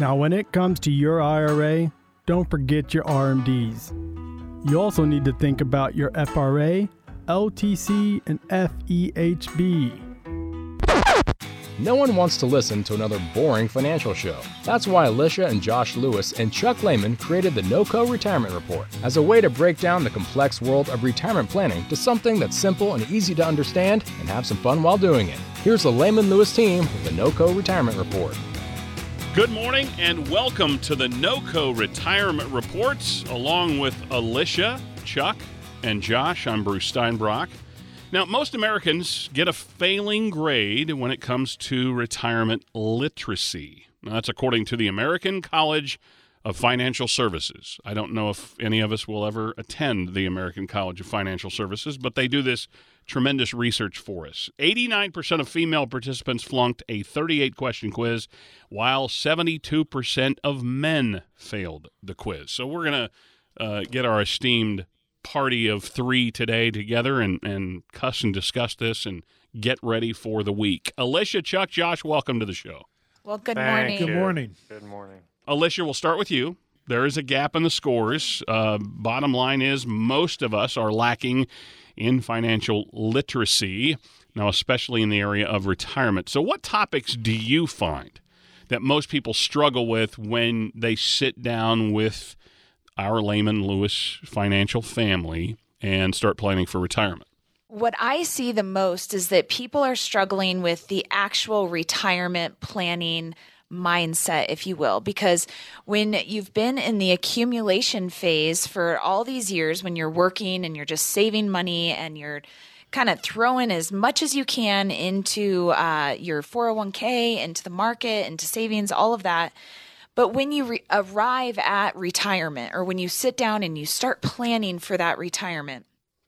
Now, when it comes to your IRA, don't forget your RMDs. You also need to think about your FRA, LTC, and FEHB. No one wants to listen to another boring financial show. That's why Alicia and Josh Lewis and Chuck Lehman created the NOCO Retirement Report as a way to break down the complex world of retirement planning to something that's simple and easy to understand and have some fun while doing it. Here's the Lehman Lewis team with the NOCO Retirement Report. Good morning and welcome to the NOCO Retirement Reports, along with Alicia, Chuck, and Josh. I'm Bruce Steinbrock. Now, most Americans get a failing grade when it comes to retirement literacy. Now, that's according to the American College of Financial Services. I don't know if any of us will ever attend the American College of Financial Services, but they do this tremendous research for us. 89% of female participants flunked a 38 question quiz, while 72% of men failed the quiz. So we're going to uh, get our esteemed party of three today together and, and cuss and discuss this and get ready for the week. Alicia, Chuck, Josh, welcome to the show. Well, good Thank morning. you. Good morning. Good morning. Alicia, we'll start with you. There is a gap in the scores. Uh, bottom line is, most of us are lacking in financial literacy, now, especially in the area of retirement. So, what topics do you find that most people struggle with when they sit down with our Lehman Lewis financial family and start planning for retirement? What I see the most is that people are struggling with the actual retirement planning mindset, if you will, because when you've been in the accumulation phase for all these years, when you're working and you're just saving money and you're kind of throwing as much as you can into uh, your 401k, into the market, into savings, all of that. But when you re- arrive at retirement or when you sit down and you start planning for that retirement,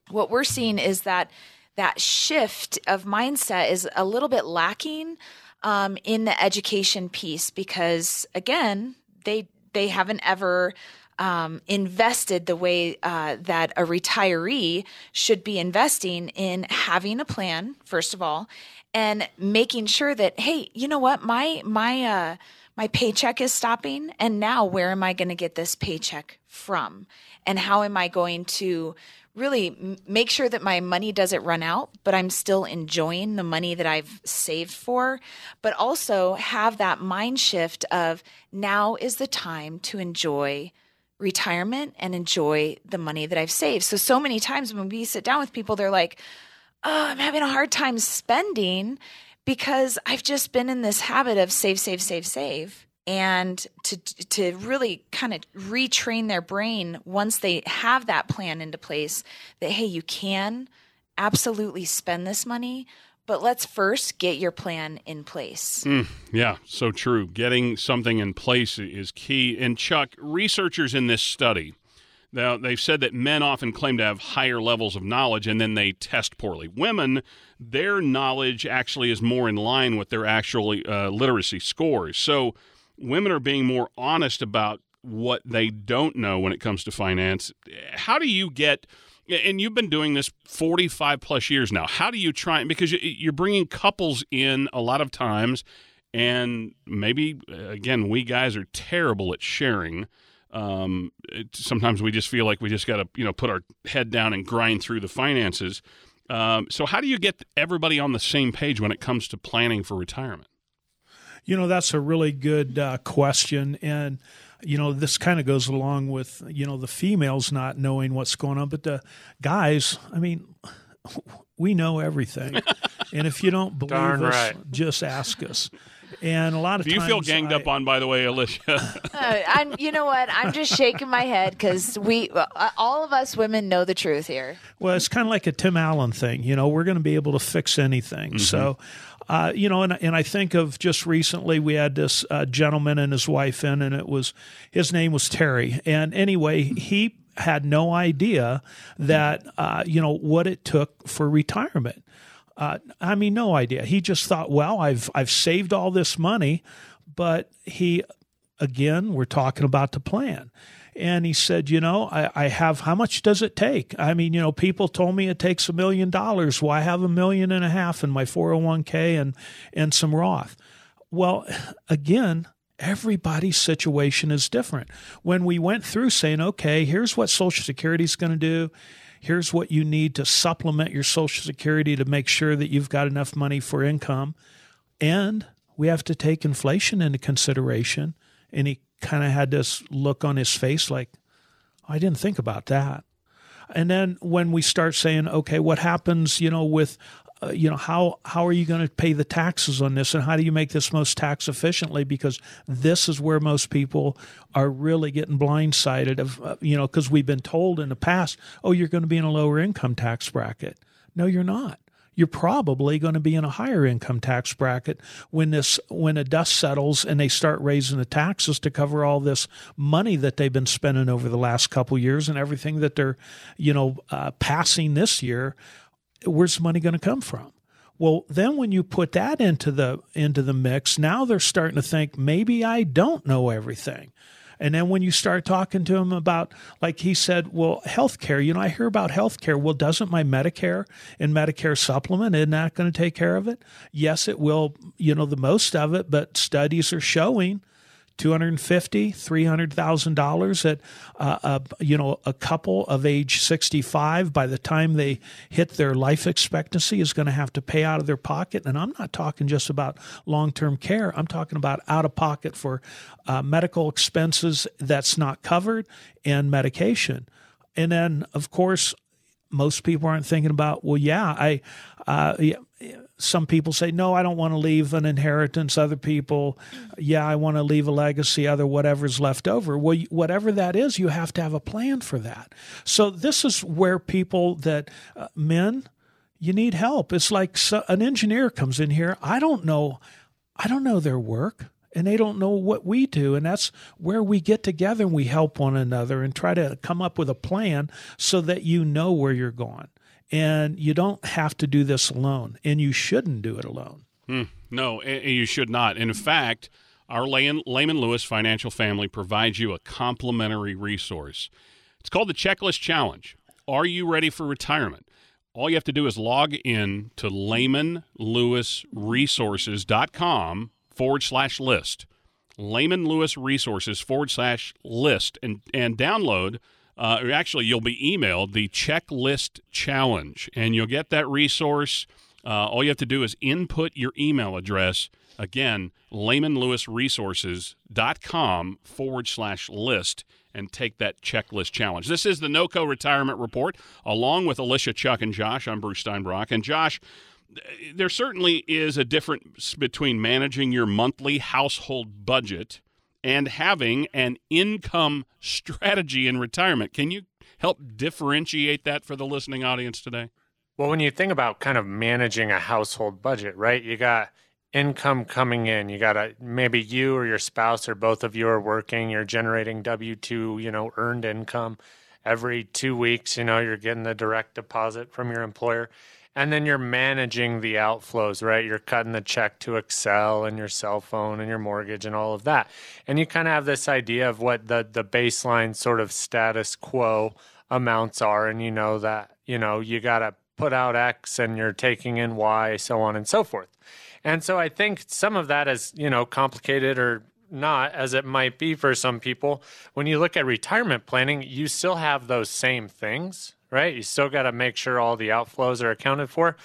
what we're seeing is that that shift of mindset is a little bit lacking um, in the education piece because again they they haven't ever um, invested the way uh, that a retiree should be investing in having a plan first of all and making sure that hey you know what? My my uh, my paycheck is stopping and now where am i going to get this paycheck from? And how am i going to really make sure that my money doesn't run out but i'm still enjoying the money that i've saved for but also have that mind shift of now is the time to enjoy retirement and enjoy the money that i've saved so so many times when we sit down with people they're like oh i'm having a hard time spending because I've just been in this habit of save, save, save, save. And to to really kind of retrain their brain once they have that plan into place that hey, you can absolutely spend this money, but let's first get your plan in place. Mm, yeah, so true. Getting something in place is key. And Chuck, researchers in this study, now they've said that men often claim to have higher levels of knowledge and then they test poorly. Women, their knowledge actually is more in line with their actual uh, literacy scores. So women are being more honest about what they don't know when it comes to finance. How do you get and you've been doing this 45 plus years now. How do you try because you're bringing couples in a lot of times and maybe again we guys are terrible at sharing um, it, sometimes we just feel like we just got to you know put our head down and grind through the finances um, so how do you get everybody on the same page when it comes to planning for retirement you know that's a really good uh, question and you know this kind of goes along with you know the females not knowing what's going on but the guys i mean we know everything and if you don't believe Darn us right. just ask us and a lot of do you times feel ganged I- up on by the way alicia Uh, I'm, you know what? I'm just shaking my head because we, uh, all of us women, know the truth here. Well, it's kind of like a Tim Allen thing. You know, we're going to be able to fix anything. So, uh, you know, and, and I think of just recently we had this uh, gentleman and his wife in, and it was his name was Terry. And anyway, he had no idea that, uh, you know, what it took for retirement. Uh, I mean, no idea. He just thought, well, I've I've saved all this money, but he again, we're talking about the plan. And he said, you know, I, I have, how much does it take? I mean, you know, people told me it takes a million dollars. Well, I have a million and a half in my 401k and, and some Roth. Well, again, everybody's situation is different. When we went through saying, okay, here's what Social Security is going to do, here's what you need to supplement your Social Security to make sure that you've got enough money for income, and we have to take inflation into consideration. And he kind of had this look on his face like, I didn't think about that. And then when we start saying, okay, what happens, you know, with uh, you know how how are you going to pay the taxes on this and how do you make this most tax efficiently? Because this is where most people are really getting blindsided of uh, you know because we've been told in the past oh you're going to be in a lower income tax bracket. No you're not you're probably going to be in a higher income tax bracket when this when the dust settles and they start raising the taxes to cover all this money that they've been spending over the last couple years and everything that they're you know uh, passing this year where's the money going to come from? Well, then when you put that into the into the mix, now they're starting to think maybe I don't know everything. And then when you start talking to him about, like he said, well, healthcare, you know, I hear about healthcare. Well, doesn't my Medicare and Medicare supplement, isn't that going to take care of it? Yes, it will, you know, the most of it, but studies are showing 250 $300,000 at uh, a, you know a couple of age 65 by the time they hit their life expectancy is going to have to pay out of their pocket. And I'm not talking just about long-term care. I'm talking about out of pocket for uh, medical expenses that's not covered and medication. And then of course most people aren't thinking about well yeah I uh, yeah, some people say, no, I don't want to leave an inheritance. Other people, yeah, I want to leave a legacy, other whatever's left over. Well, whatever that is, you have to have a plan for that. So this is where people that, uh, men, you need help. It's like so, an engineer comes in here. I don't know, I don't know their work and they don't know what we do. And that's where we get together and we help one another and try to come up with a plan so that you know where you're going. And you don't have to do this alone, and you shouldn't do it alone. Hmm. No, you should not. in fact, our Lehman Lewis Financial Family provides you a complimentary resource. It's called the Checklist Challenge. Are you ready for retirement? All you have to do is log in to lehmanlewisresources.com forward slash list. Lehman Lewis Resources forward slash list and, and download uh, or actually, you'll be emailed the checklist challenge, and you'll get that resource. Uh, all you have to do is input your email address. Again, lehmanlewisresources.com forward slash list and take that checklist challenge. This is the NOCO Retirement Report, along with Alicia, Chuck, and Josh. I'm Bruce Steinbrock. And Josh, there certainly is a difference between managing your monthly household budget and having an income strategy in retirement. Can you help differentiate that for the listening audience today? Well, when you think about kind of managing a household budget, right? You got income coming in. You got a maybe you or your spouse or both of you are working, you're generating W2, you know, earned income every 2 weeks, you know, you're getting the direct deposit from your employer and then you're managing the outflows, right? You're cutting the check to Xcel and your cell phone and your mortgage and all of that. And you kind of have this idea of what the the baseline sort of status quo amounts are and you know that, you know, you got to put out X and you're taking in Y, so on and so forth. And so I think some of that is, you know, complicated or not as it might be for some people. When you look at retirement planning, you still have those same things, right? You still got to make sure all the outflows are accounted for,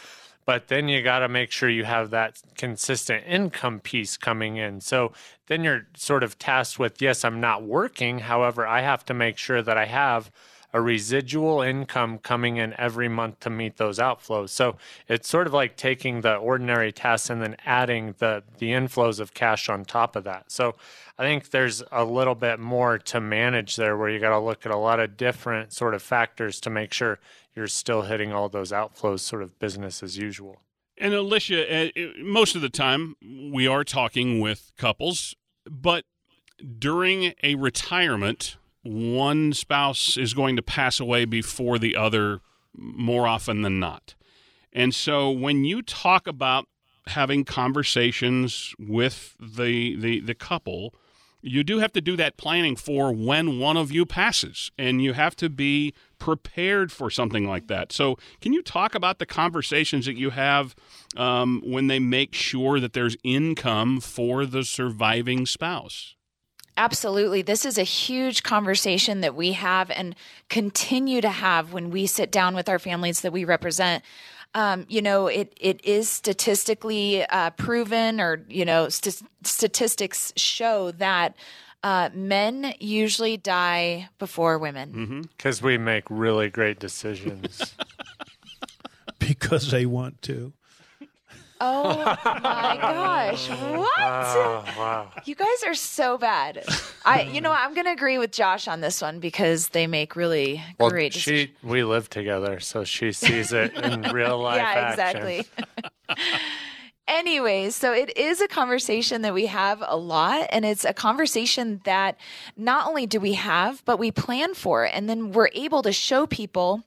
but then you got to make sure you have that consistent income piece coming in. So then you're sort of tasked with yes, I'm not working. However, I have to make sure that I have a residual income coming in every month to meet those outflows. So it's sort of like taking the ordinary tasks and then adding the the inflows of cash on top of that. So I think there's a little bit more to manage there where you got to look at a lot of different sort of factors to make sure you're still hitting all those outflows sort of business as usual. And Alicia, uh, most of the time we are talking with couples, but during a retirement, one spouse is going to pass away before the other more often than not. And so when you talk about having conversations with the the, the couple you do have to do that planning for when one of you passes, and you have to be prepared for something like that. So, can you talk about the conversations that you have um, when they make sure that there's income for the surviving spouse? Absolutely. This is a huge conversation that we have and continue to have when we sit down with our families that we represent. Um, you know, it, it is statistically uh, proven, or, you know, st- statistics show that uh, men usually die before women. Because we make really great decisions. because they want to. Oh my gosh. What? oh, wow. You guys are so bad. I, you know, I'm going to agree with Josh on this one because they make really Well, great decisions. she we live together, so she sees it in real life. yeah, exactly. Anyways, so it is a conversation that we have a lot, and it's a conversation that not only do we have, but we plan for, and then we're able to show people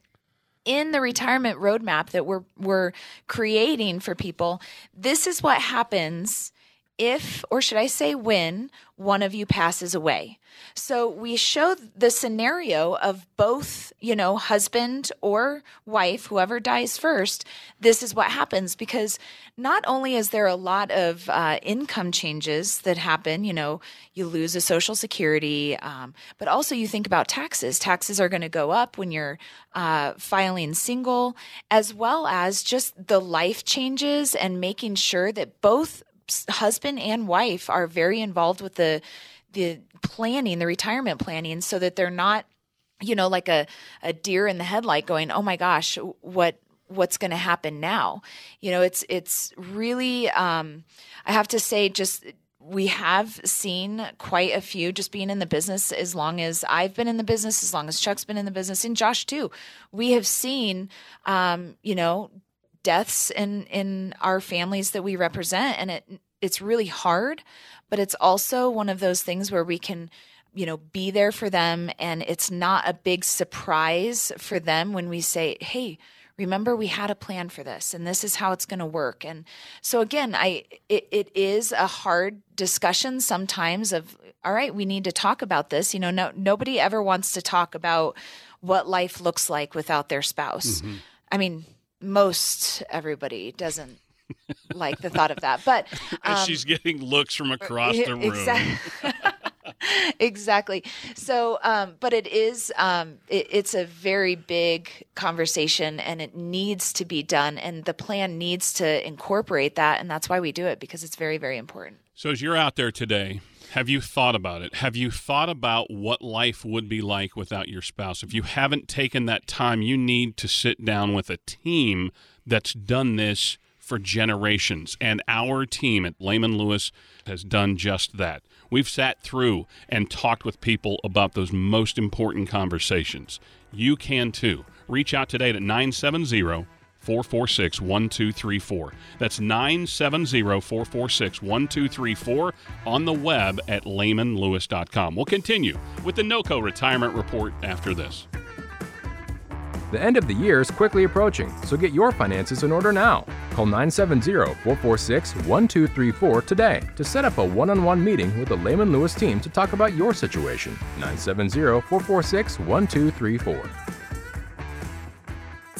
in the retirement roadmap that we're we're creating for people. This is what happens if, or should I say, when one of you passes away. So we show the scenario of both, you know, husband or wife, whoever dies first. This is what happens because not only is there a lot of uh, income changes that happen, you know, you lose a social security, um, but also you think about taxes. Taxes are going to go up when you're uh, filing single, as well as just the life changes and making sure that both husband and wife are very involved with the the planning, the retirement planning, so that they're not, you know, like a, a deer in the headlight going, oh my gosh, what what's going to happen now? You know, it's it's really, um, I have to say, just we have seen quite a few just being in the business as long as I've been in the business, as long as Chuck's been in the business, and Josh too. We have seen, um, you know, deaths in in our families that we represent and it it's really hard but it's also one of those things where we can you know be there for them and it's not a big surprise for them when we say hey remember we had a plan for this and this is how it's going to work. And so again i it, it is a hard discussion sometimes of all right we need to talk about this. You know no nobody ever wants to talk about what life looks like without their spouse. Mm-hmm. I mean most everybody doesn't like the thought of that. But um, she's getting looks from across the room. Exactly. exactly. So, um, but it is, um, it, it's a very big conversation and it needs to be done. And the plan needs to incorporate that. And that's why we do it because it's very, very important. So, as you're out there today, have you thought about it? Have you thought about what life would be like without your spouse? If you haven't taken that time, you need to sit down with a team that's done this for generations. And our team at Lehman Lewis has done just that. We've sat through and talked with people about those most important conversations. You can too. Reach out today at 970 446 1234. That's 970 446 1234 on the web at lehmanlewis.com. We'll continue with the NOCO Retirement Report after this. The end of the year is quickly approaching, so get your finances in order now. Call 970 446 1234 today to set up a one on one meeting with the Lehman Lewis team to talk about your situation. 970 446 1234.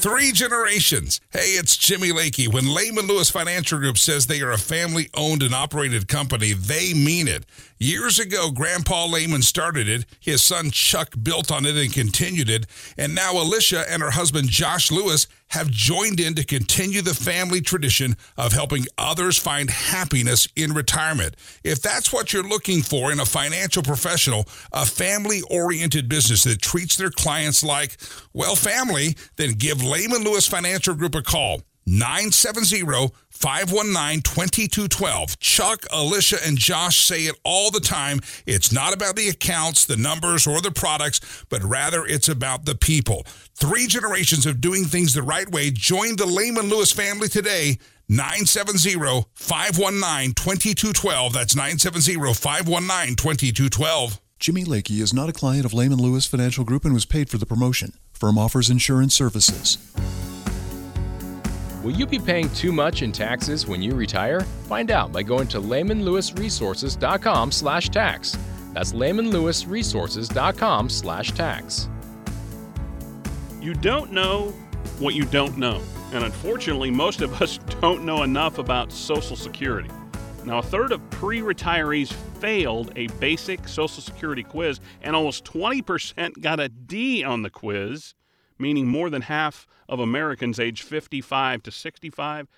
Three generations. Hey, it's Jimmy Lakey. When Lehman Lewis Financial Group says they are a family owned and operated company, they mean it. Years ago, Grandpa Lehman started it. His son Chuck built on it and continued it. And now Alicia and her husband Josh Lewis have joined in to continue the family tradition of helping others find happiness in retirement. If that's what you're looking for in a financial professional, a family oriented business that treats their clients like, well, family, then give Lehman Lewis Financial Group a call. 970 519 2212. Chuck, Alicia, and Josh say it all the time. It's not about the accounts, the numbers, or the products, but rather it's about the people. Three generations of doing things the right way. Join the Lehman Lewis family today. 970 519 2212. That's 970 519 2212. Jimmy Lakey is not a client of Lehman Lewis Financial Group and was paid for the promotion. Firm offers insurance services. Will you be paying too much in taxes when you retire? Find out by going to lehmanlewisresources.com/tax. That's lehmanlewisresources.com slash tax. You don't know what you don't know. And unfortunately, most of us don't know enough about Social Security. Now, a third of pre retirees failed a basic Social Security quiz, and almost 20% got a D on the quiz, meaning more than half of Americans aged 55 to 65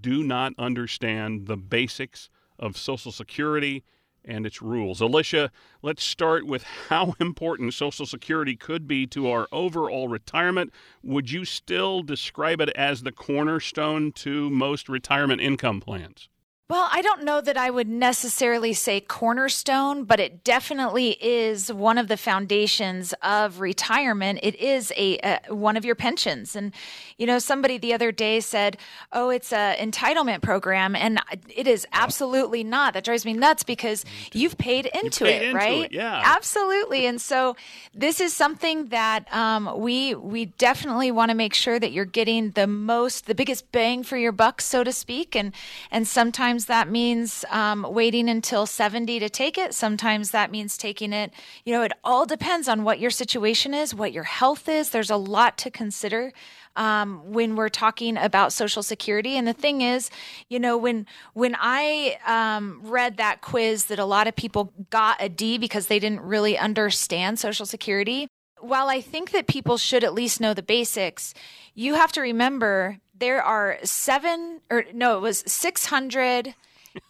do not understand the basics of Social Security and its rules. Alicia, let's start with how important Social Security could be to our overall retirement. Would you still describe it as the cornerstone to most retirement income plans? Well, I don't know that I would necessarily say cornerstone, but it definitely is one of the foundations of retirement. It is a, a, one of your pensions, and you know, somebody the other day said, "Oh, it's a entitlement program," and it is absolutely not. That drives me nuts because you've paid into you paid it, into right? It, yeah, absolutely. And so, this is something that um, we we definitely want to make sure that you're getting the most, the biggest bang for your buck, so to speak, and and sometimes Sometimes that means um, waiting until 70 to take it. Sometimes that means taking it. You know, it all depends on what your situation is, what your health is. There's a lot to consider. Um, when we're talking about Social Security. And the thing is, you know, when when I um, read that quiz that a lot of people got a D because they didn't really understand Social Security. While I think that people should at least know the basics, you have to remember there are seven or no, it was 600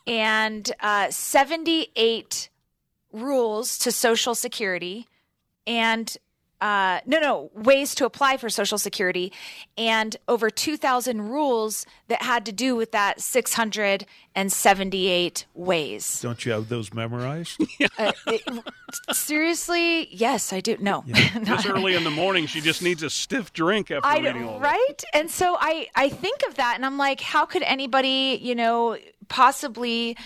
and uh, 78 rules to Social Security and uh, no, no, ways to apply for Social Security, and over 2,000 rules that had to do with that 678 ways. Don't you have those memorized? uh, it, seriously, yes, I do. No, yeah. this early in the morning, she just needs a stiff drink after I, reading all right. And so I, I think of that, and I'm like, how could anybody, you know, possibly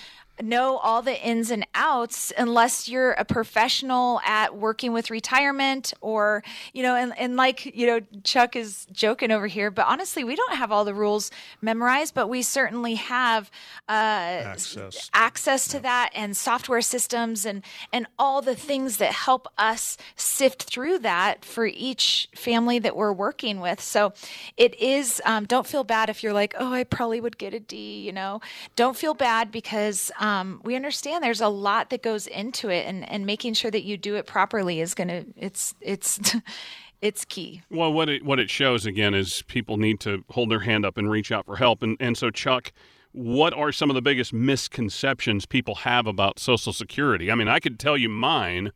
know all the ins and outs unless you're a professional at working with retirement or you know and, and like you know chuck is joking over here but honestly we don't have all the rules memorized but we certainly have uh, access, access to that and software systems and and all the things that help us sift through that for each family that we're working with. So it is um, don't feel bad if you're like oh i probably would get a d you know? Don't feel bad because um, um, we understand there's a lot that goes into it, and, and making sure that you do it properly is going to it's it's it's key. Well, what it what it shows again is people need to hold their hand up and reach out for help, and and so Chuck. What are some of the biggest misconceptions people have about Social Security? I mean, I could tell you mine.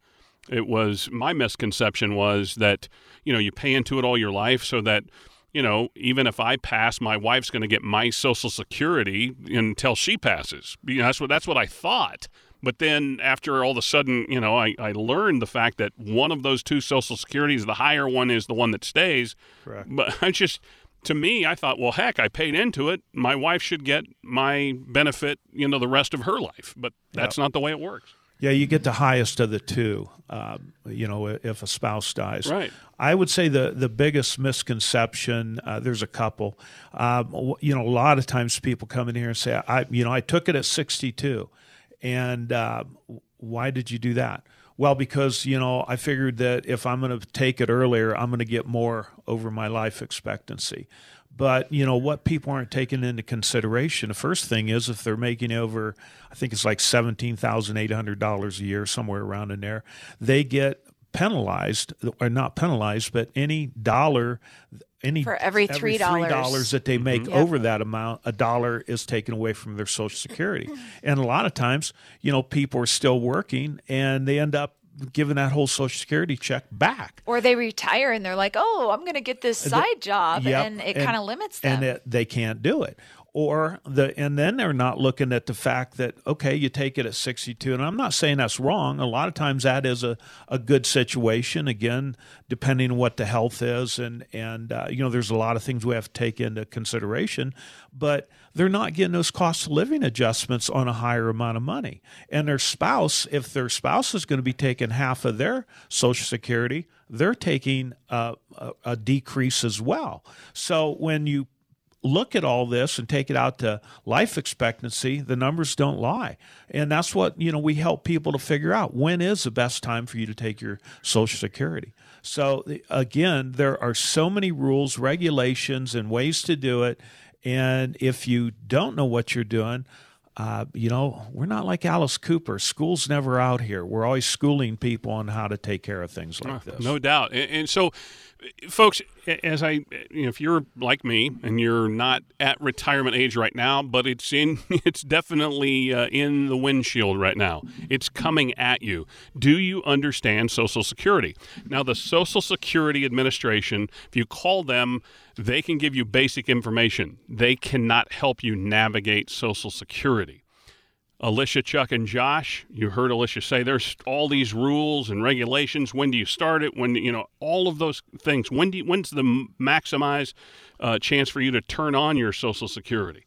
It was my misconception was that you know you pay into it all your life so that you know, even if I pass, my wife's going to get my Social Security until she passes. You know, that's what that's what I thought. But then after all of a sudden, you know, I, I learned the fact that one of those two Social Securities, the higher one, is the one that stays. Correct. But I just, to me, I thought, well, heck, I paid into it. My wife should get my benefit, you know, the rest of her life. But that's yep. not the way it works. Yeah, you get the highest of the two. Um, you know, if a spouse dies. Right. I would say the the biggest misconception. Uh, there's a couple. Um, you know, a lot of times people come in here and say, "I, you know, I took it at 62, and uh, why did you do that?" Well, because you know, I figured that if I'm going to take it earlier, I'm going to get more over my life expectancy. But you know what people aren't taking into consideration. The first thing is if they're making over, I think it's like seventeen thousand eight hundred dollars a year, somewhere around in there, they get penalized or not penalized, but any dollar, any for every three dollars that they make mm-hmm. over that amount, a dollar is taken away from their Social Security. and a lot of times, you know, people are still working and they end up giving that whole Social Security check back. Or they retire and they're like, "Oh, I'm going to get this side job," yep, and it kind of limits them. And it, they can't do it. Or the and then they're not looking at the fact that okay, you take it at 62, and I'm not saying that's wrong. A lot of times that is a, a good situation. Again, depending on what the health is, and and uh, you know, there's a lot of things we have to take into consideration. But they're not getting those cost of living adjustments on a higher amount of money. And their spouse, if their spouse is going to be taking half of their Social Security, they're taking a, a, a decrease as well. So when you look at all this and take it out to life expectancy, the numbers don't lie. And that's what, you know, we help people to figure out when is the best time for you to take your Social Security. So, again, there are so many rules, regulations, and ways to do it. And if you don't know what you're doing, uh, you know, we're not like Alice Cooper. School's never out here. We're always schooling people on how to take care of things like this. No doubt. And, and so, folks, as I, you know, if you're like me and you're not at retirement age right now, but it's in, it's definitely uh, in the windshield right now. It's coming at you. Do you understand Social Security? Now, the Social Security Administration, if you call them, they can give you basic information. They cannot help you navigate Social Security. Alicia, Chuck, and Josh, you heard Alicia say there's all these rules and regulations. When do you start it? When you know all of those things. When do you, when's the maximize uh, chance for you to turn on your Social Security?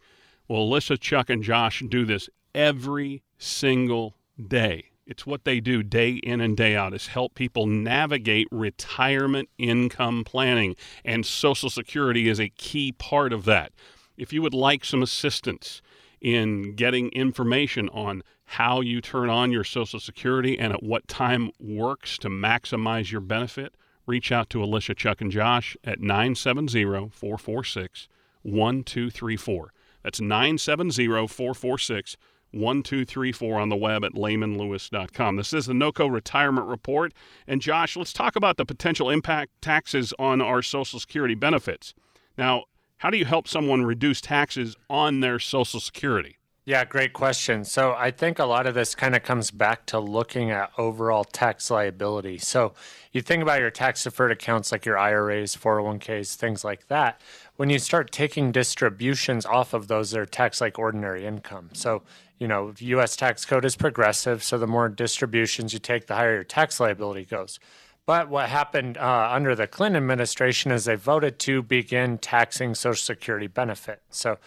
Well, Alicia, Chuck, and Josh do this every single day. It's what they do day in and day out is help people navigate retirement income planning and social security is a key part of that. If you would like some assistance in getting information on how you turn on your social security and at what time works to maximize your benefit, reach out to Alicia, Chuck, and Josh at 970 446 1234. That's 970 446 1234 on the web at lehmanlewis.com. This is the NOCO Retirement Report. And Josh, let's talk about the potential impact taxes on our Social Security benefits. Now, how do you help someone reduce taxes on their Social Security? Yeah, great question. So I think a lot of this kind of comes back to looking at overall tax liability. So you think about your tax deferred accounts like your IRAs, 401ks, things like that. When you start taking distributions off of those, they're taxed like ordinary income. So you know, U.S. tax code is progressive, so the more distributions you take, the higher your tax liability goes. But what happened uh, under the Clinton administration is they voted to begin taxing Social Security benefits. So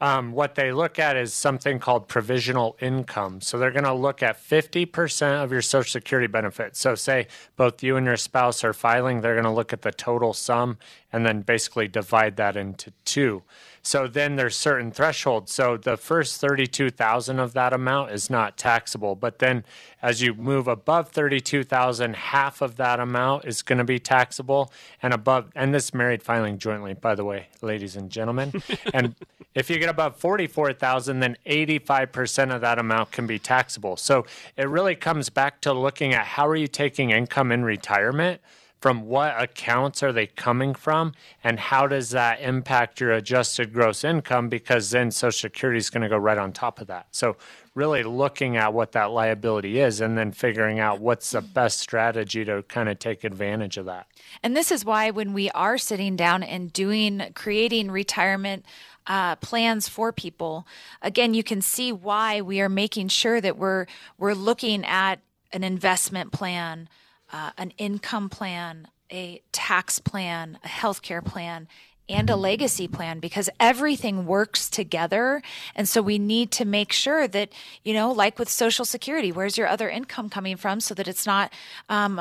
um, what they look at is something called provisional income. So they're going to look at 50% of your Social Security benefits. So, say both you and your spouse are filing, they're going to look at the total sum and then basically divide that into two. So then there's certain thresholds. So the first 32,000 of that amount is not taxable, but then as you move above 32,000, half of that amount is going to be taxable and above and this married filing jointly by the way, ladies and gentlemen. and if you get above 44,000, then 85% of that amount can be taxable. So it really comes back to looking at how are you taking income in retirement? From what accounts are they coming from and how does that impact your adjusted gross income because then social security is going to go right on top of that. So really looking at what that liability is and then figuring out what's the best strategy to kind of take advantage of that. And this is why when we are sitting down and doing creating retirement uh, plans for people again you can see why we are making sure that we're we're looking at an investment plan uh, an income plan, a tax plan, a healthcare plan, and a legacy plan because everything works together. And so we need to make sure that, you know, like with Social Security, where's your other income coming from so that it's not um,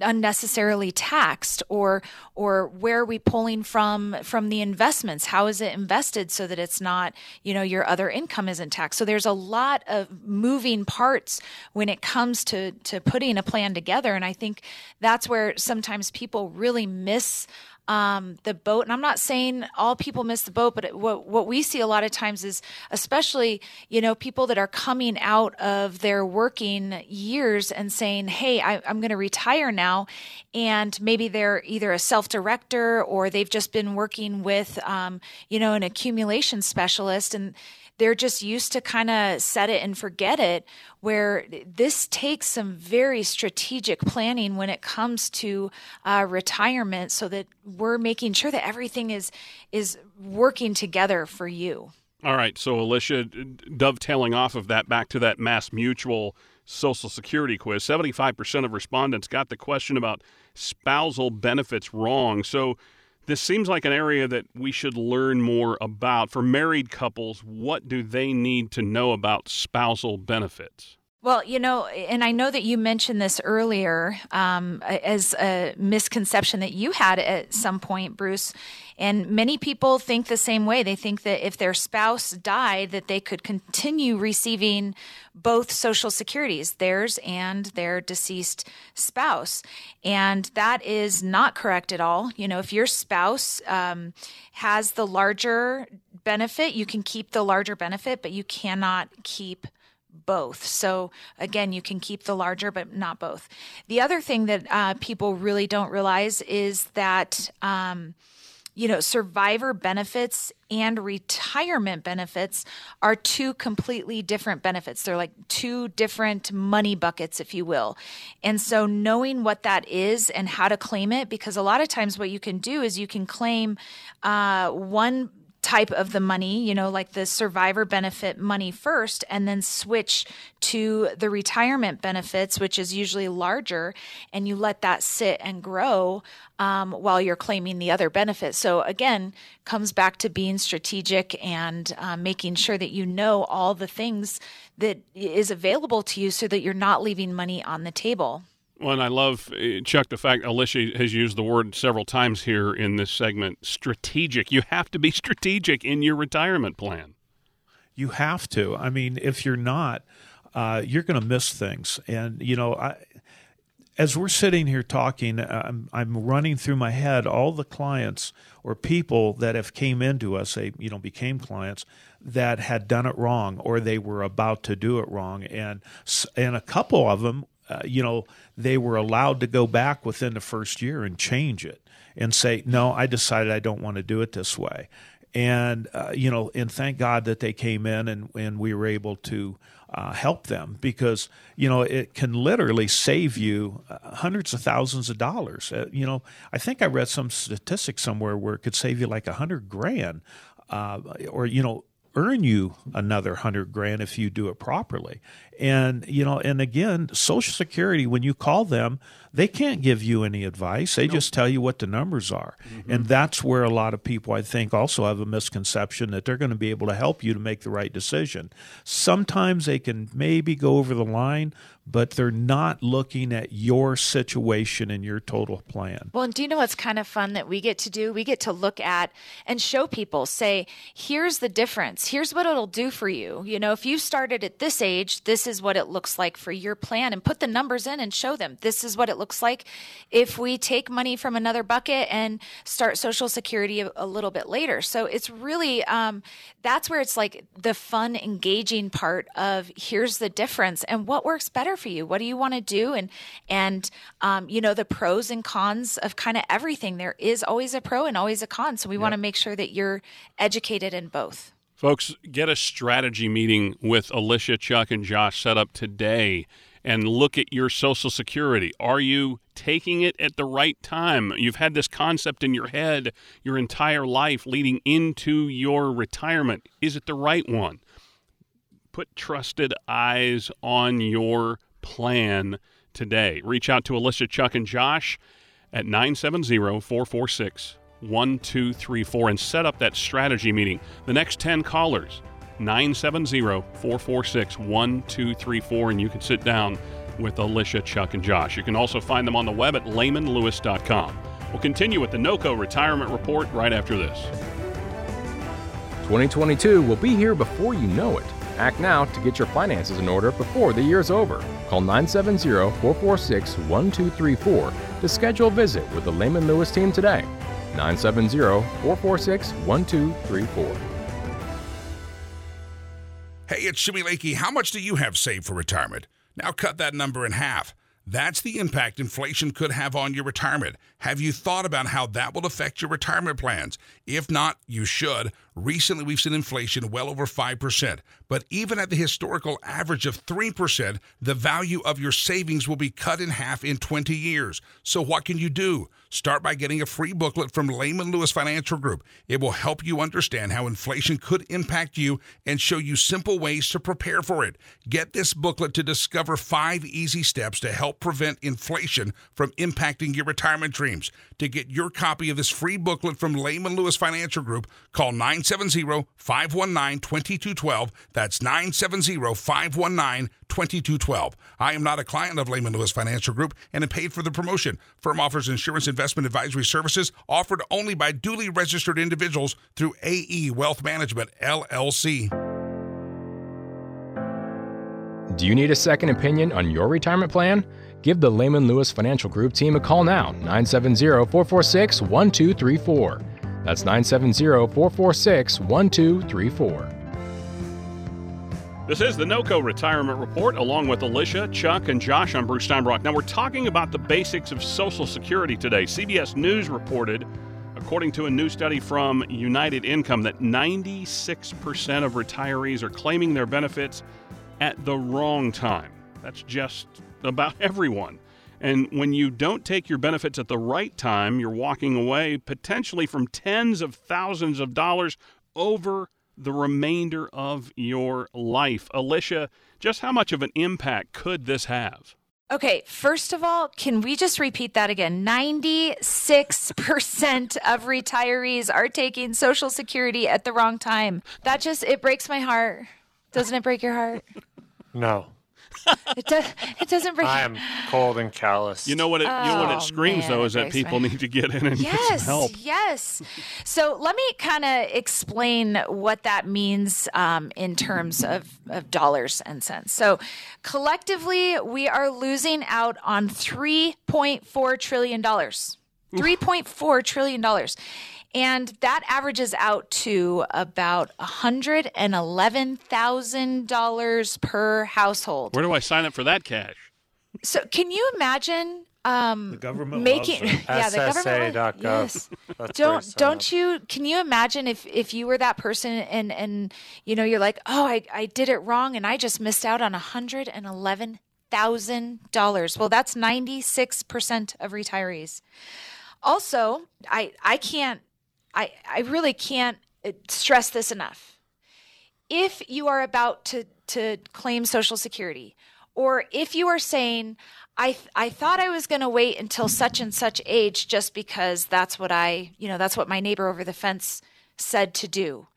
unnecessarily taxed or or where are we pulling from from the investments? How is it invested so that it's not you know your other income isn't taxed? So there's a lot of moving parts when it comes to to putting a plan together. And i think that's where sometimes people really miss um, the boat. And I'm not saying all people miss the boat, but what what we see a lot of times is, especially you know, people that are coming out of their working years and saying, "Hey, I, I'm going to retire now," and maybe they're either a self director or they've just been working with, um, you know, an accumulation specialist and they're just used to kind of set it and forget it where this takes some very strategic planning when it comes to uh, retirement so that we're making sure that everything is is working together for you. All right so alicia dovetailing off of that back to that MassMutual social security quiz 75% of respondents got the question about spousal benefits wrong. So this seems like an area that we should learn more about. For married couples, what do they need to know about spousal benefits? Well, you know, and I know that you mentioned this earlier um, as a misconception that you had at some point, Bruce. And many people think the same way. They think that if their spouse died, that they could continue receiving both social securities, theirs and their deceased spouse. And that is not correct at all. You know, if your spouse um, has the larger benefit, you can keep the larger benefit, but you cannot keep both. So again, you can keep the larger, but not both. The other thing that uh, people really don't realize is that. Um, you know, survivor benefits and retirement benefits are two completely different benefits. They're like two different money buckets, if you will. And so, knowing what that is and how to claim it, because a lot of times what you can do is you can claim uh, one type of the money, you know, like the survivor benefit money first, and then switch to the retirement benefits, which is usually larger, and you let that sit and grow um, while you're claiming the other benefits. So again, comes back to being strategic and uh, making sure that you know all the things that is available to you, so that you're not leaving money on the table. Well, and I love, uh, Chuck, the fact Alicia has used the word several times here in this segment strategic. You have to be strategic in your retirement plan. You have to. I mean, if you're not, uh, you're going to miss things. And, you know, I, as we're sitting here talking, I'm, I'm running through my head all the clients or people that have came into us, they, you know, became clients that had done it wrong or they were about to do it wrong. And, and a couple of them uh, you know, they were allowed to go back within the first year and change it and say, no, I decided I don't want to do it this way. And, uh, you know, and thank God that they came in and, and we were able to uh, help them because, you know, it can literally save you uh, hundreds of thousands of dollars. Uh, you know, I think I read some statistic somewhere where it could save you like a hundred grand. or, you know, earn you another hundred grand if you do it properly. And you know, and again, Social Security when you call them, they can't give you any advice. They nope. just tell you what the numbers are. Mm-hmm. And that's where a lot of people I think also have a misconception that they're going to be able to help you to make the right decision. Sometimes they can maybe go over the line, but they're not looking at your situation and your total plan. Well, and do you know what's kind of fun that we get to do? We get to look at and show people, say, here's the difference. Here's what it'll do for you. You know, if you started at this age, this is what it looks like for your plan and put the numbers in and show them this is what it looks like if we take money from another bucket and start social security a, a little bit later. So it's really, um, that's where it's like the fun, engaging part of here's the difference and what works better for you. What do you want to do? And, and, um, you know, the pros and cons of kind of everything. There is always a pro and always a con. So we yep. want to make sure that you're educated in both. Folks, get a strategy meeting with Alicia, Chuck, and Josh set up today and look at your Social Security. Are you taking it at the right time? You've had this concept in your head your entire life leading into your retirement. Is it the right one? Put trusted eyes on your plan today. Reach out to Alicia, Chuck, and Josh at 970 446 1234 and set up that strategy meeting. The next 10 callers, 970 446 1234, and you can sit down with Alicia, Chuck, and Josh. You can also find them on the web at lehmanlewis.com. We'll continue with the NOCO Retirement Report right after this. 2022 will be here before you know it. Act now to get your finances in order before the year's over. Call 970 446 1234 to schedule a visit with the Lehman Lewis team today. 970 446 1234. Hey, it's Jimmy Lakey. How much do you have saved for retirement? Now cut that number in half. That's the impact inflation could have on your retirement. Have you thought about how that will affect your retirement plans? If not, you should. Recently, we've seen inflation well over 5%, but even at the historical average of 3%, the value of your savings will be cut in half in 20 years. So, what can you do? Start by getting a free booklet from Lehman Lewis Financial Group. It will help you understand how inflation could impact you and show you simple ways to prepare for it. Get this booklet to discover five easy steps to help prevent inflation from impacting your retirement dreams. To get your copy of this free booklet from Lehman Lewis Financial Group, call 970 519 2212. That's 970 519 2212. I am not a client of Lehman Lewis Financial Group and am paid for the promotion. Firm offers insurance investment advisory services offered only by duly registered individuals through AE Wealth Management, LLC. Do you need a second opinion on your retirement plan? Give the Lehman Lewis Financial Group team a call now, 970 446 1234. That's 970 446 1234. This is the NOCO Retirement Report, along with Alicia, Chuck, and Josh. I'm Bruce Steinbrock. Now, we're talking about the basics of Social Security today. CBS News reported, according to a new study from United Income, that 96% of retirees are claiming their benefits at the wrong time. That's just about everyone. And when you don't take your benefits at the right time, you're walking away potentially from tens of thousands of dollars over the remainder of your life. Alicia, just how much of an impact could this have? Okay, first of all, can we just repeat that again? 96% of retirees are taking Social Security at the wrong time. That just, it breaks my heart. Doesn't it break your heart? No. It, does. it doesn't break I am cold and callous. You know what it, you know what Oh, it screams man, though is that people my- need to get in and get some help. yes. So let me kind of explain what that means um, in terms of, of dollars and cents. So collectively, we are losing out on $3.4 trillion. $3.4 trillion. And that averages out to about $111,000 per household. Where do I sign up for that cash? So can you imagine um, The government making loves it. yeah the government yes. That's don't don't up. you can you imagine if if you were that person and and you know you're like oh I I did it wrong and I just missed out on a hundred and eleven thousand dollars well that's 96 percent of retirees also I I can't I I really can't uh, stress this enough if you are about to to claim social security or if you are saying I th- I thought I was going to wait until such and such age just because that's what I, you know, that's what my neighbor over the fence said to do.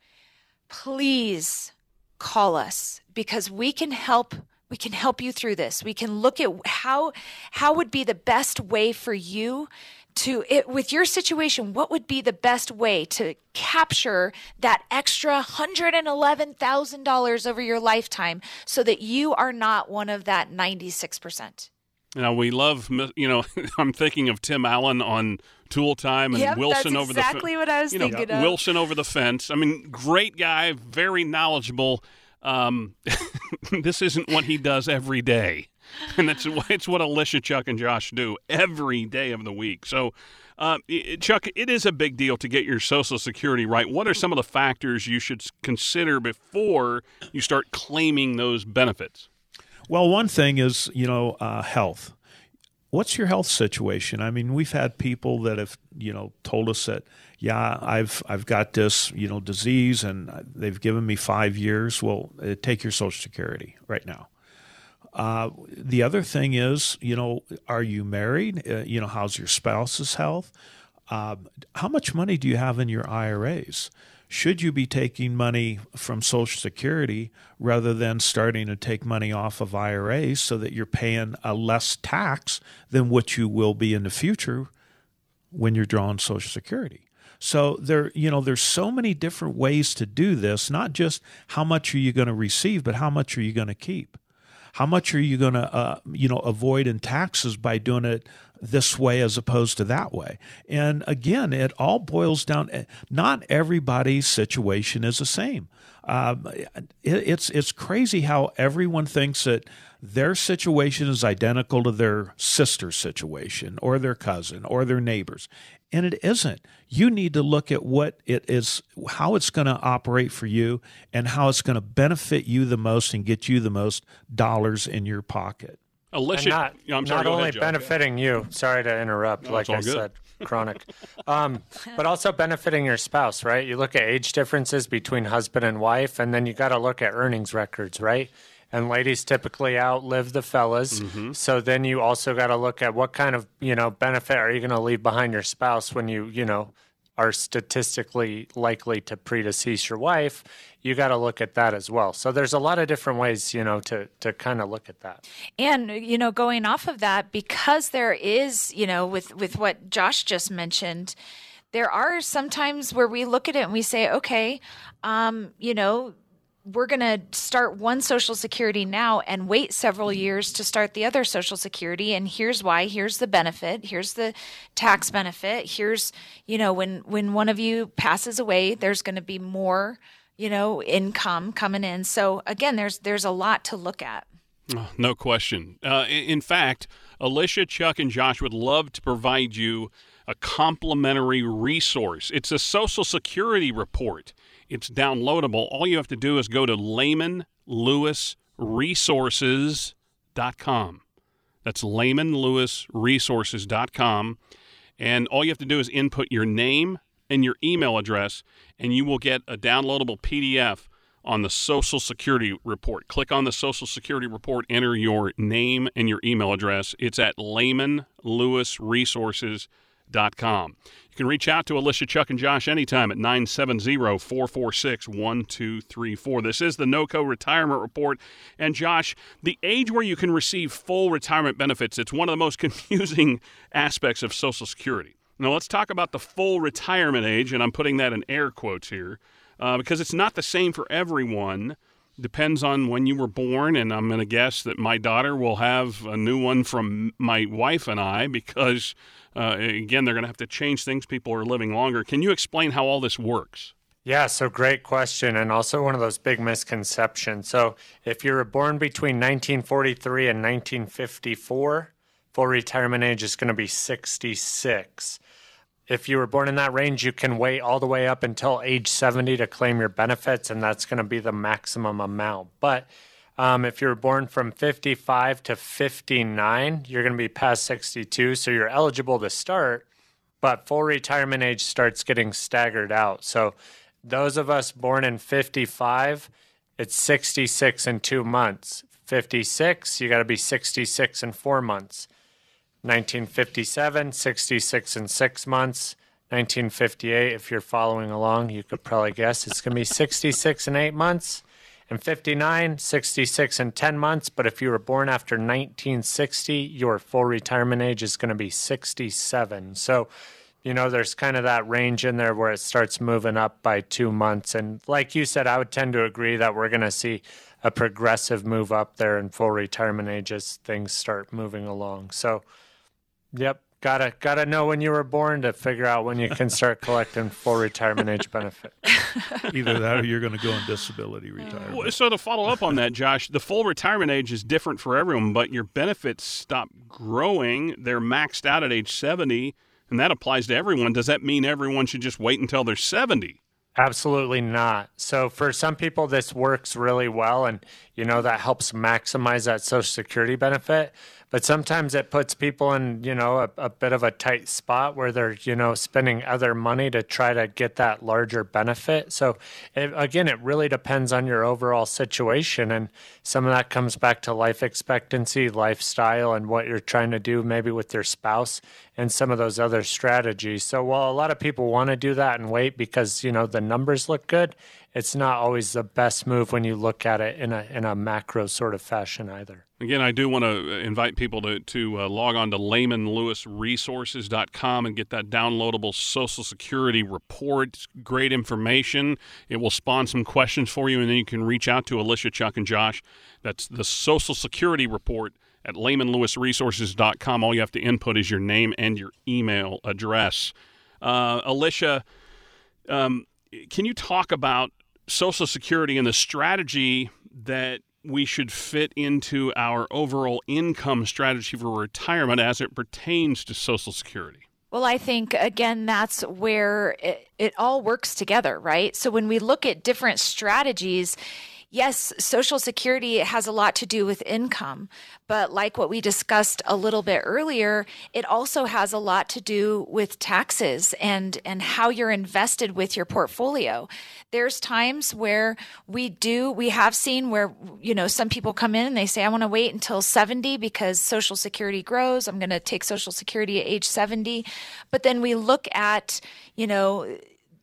Please call us because we can help we can help you through this. We can look at how how would be the best way for you to it with your situation what would be the best way to capture that extra $111,000 over your lifetime so that you are not one of that 96%. Now we love, you know, I'm thinking of Tim Allen on Tool Time and Yep, Wilson over the fence. exactly what I was you know, thinking of. Wilson over the fence. I mean, great guy, very knowledgeable. Um, this isn't what he does every day, and that's it's what Alicia, Chuck, and Josh do every day of the week. So. Uh, Chuck, it is a big deal to get your Social Security right. What are some of the factors you should consider before you start claiming those benefits? Well, one thing is, you know, uh, health. What's your health situation? I mean, we've had people that have, you know, told us that, yeah, I've I've got this, you know, disease, and they've given me five years. Well, uh, take your Social Security right now. Uh, the other thing is, you know, are you married? Uh, you know, how's your spouse's health? Um, how much money do you have in your IRAs? Should you be taking money from Social Security rather than starting to take money off of IRAs so that you're paying a less tax than what you will be in the future when you're drawing Social Security? So there, you know, there's so many different ways to do this. Not just how much are you going to receive, but how much are you going to keep? How much are you going to, uh, you know, avoid in taxes by doing it this way as opposed to that way? And again, it all boils down. Not everybody's situation is the same. Um, it, it's it's crazy how everyone thinks that their situation is identical to their sister's situation or their cousin or their neighbors, and it isn't. You need to look at what it is, how it's going to operate for you, and how it's going to benefit you the most and get you the most dollars in your pocket. Not, Yeah, I'm sorry, not only ahead, benefiting you. Sorry to interrupt. No, like I good. said, chronic, um, but also benefiting your spouse. Right? You look at age differences between husband and wife, and then you got to look at earnings records. Right? and ladies typically outlive the fellas. Mm-hmm. So then you also got to look at what kind of you know benefit are you going to leave behind your spouse when you you know are statistically likely to predecease your wife. You got to look at that as well. So there's a lot of different ways you know to to kind of look at that. And you know, going off of that, because there is you know with with what Josh just mentioned. There are sometimes where we look at it and we say, okay, um, you know, we're going to start one social security now and wait several years to start the other social security and here's why here's the benefit here's the tax benefit here's you know when when one of you passes away there's going to be more you know income coming in so again there's there's a lot to look at Oh, no question. Uh, in fact, Alicia, Chuck, and Josh would love to provide you a complimentary resource. It's a Social Security report. It's downloadable. All you have to do is go to lehmanlewisresources.com. That's lehmanlewisresources.com. And all you have to do is input your name and your email address, and you will get a downloadable PDF on the Social Security report. Click on the Social Security report, enter your name and your email address. It's at lehmanlewisresources.com. You can reach out to Alicia, Chuck, and Josh anytime at 970 446 1234. This is the NOCO Retirement Report. And Josh, the age where you can receive full retirement benefits, it's one of the most confusing aspects of Social Security. Now, let's talk about the full retirement age, and I'm putting that in air quotes here uh, because it's not the same for everyone. Depends on when you were born, and I'm going to guess that my daughter will have a new one from my wife and I because, uh, again, they're going to have to change things. People are living longer. Can you explain how all this works? Yeah, so great question, and also one of those big misconceptions. So, if you were born between 1943 and 1954, full retirement age is going to be 66 if you were born in that range, you can wait all the way up until age 70 to claim your benefits, and that's going to be the maximum amount. But um, if you're born from 55 to 59, you're going to be past 62, so you're eligible to start, but full retirement age starts getting staggered out. So those of us born in 55, it's 66 in two months. 56, you got to be 66 in four months. 1957, 66 and six months. 1958, if you're following along, you could probably guess it's going to be 66 and eight months. And 59, 66 and 10 months. But if you were born after 1960, your full retirement age is going to be 67. So, you know, there's kind of that range in there where it starts moving up by two months. And like you said, I would tend to agree that we're going to see a progressive move up there in full retirement age as things start moving along. So, Yep. Gotta gotta know when you were born to figure out when you can start collecting full retirement age benefit. Either that or you're going to go on disability retirement. So to follow up on that, Josh, the full retirement age is different for everyone, but your benefits stop growing. They're maxed out at age 70, and that applies to everyone. Does that mean everyone should just wait until they're 70? Absolutely not. So for some people this works really well and you know that helps maximize that social security benefit but sometimes it puts people in you know a, a, bit of a tight spot where they're you know spending other money to try to get that larger benefit. So it, again it really depends on your overall situation and some of that comes back to life expectancy lifestyle and what you're trying to do maybe with your spouse and some of those other strategies. So while a lot of people want to do that and wait because you know the numbers look good it's not always the best move when you look at it in a in a macro sort of fashion either. Again, I do want to invite people to, to uh, log on to lehmanlewisresources.com and get that downloadable Social Security report. great information. It will spawn some questions for you, and then you can reach out to Alicia, Chuck, and Josh. That's the Social Security report at lehmanlewisresources.com. All you have to input is your name and your email address. Uh, Alicia, um, can you talk about Social Security and the strategy that we should fit into our overall income strategy for retirement as it pertains to Social Security? Well, I think, again, that's where it, it all works together, right? So when we look at different strategies, yes, Social Security has a lot to do with income, but like what we discussed a little bit earlier, it also has a lot to do with taxes and, and how you're invested with your portfolio. There's times where we do, we have seen where, you know, some people come in and they say, I want to wait until 70 because Social Security grows. I'm going to take Social Security at age 70. But then we look at, you know,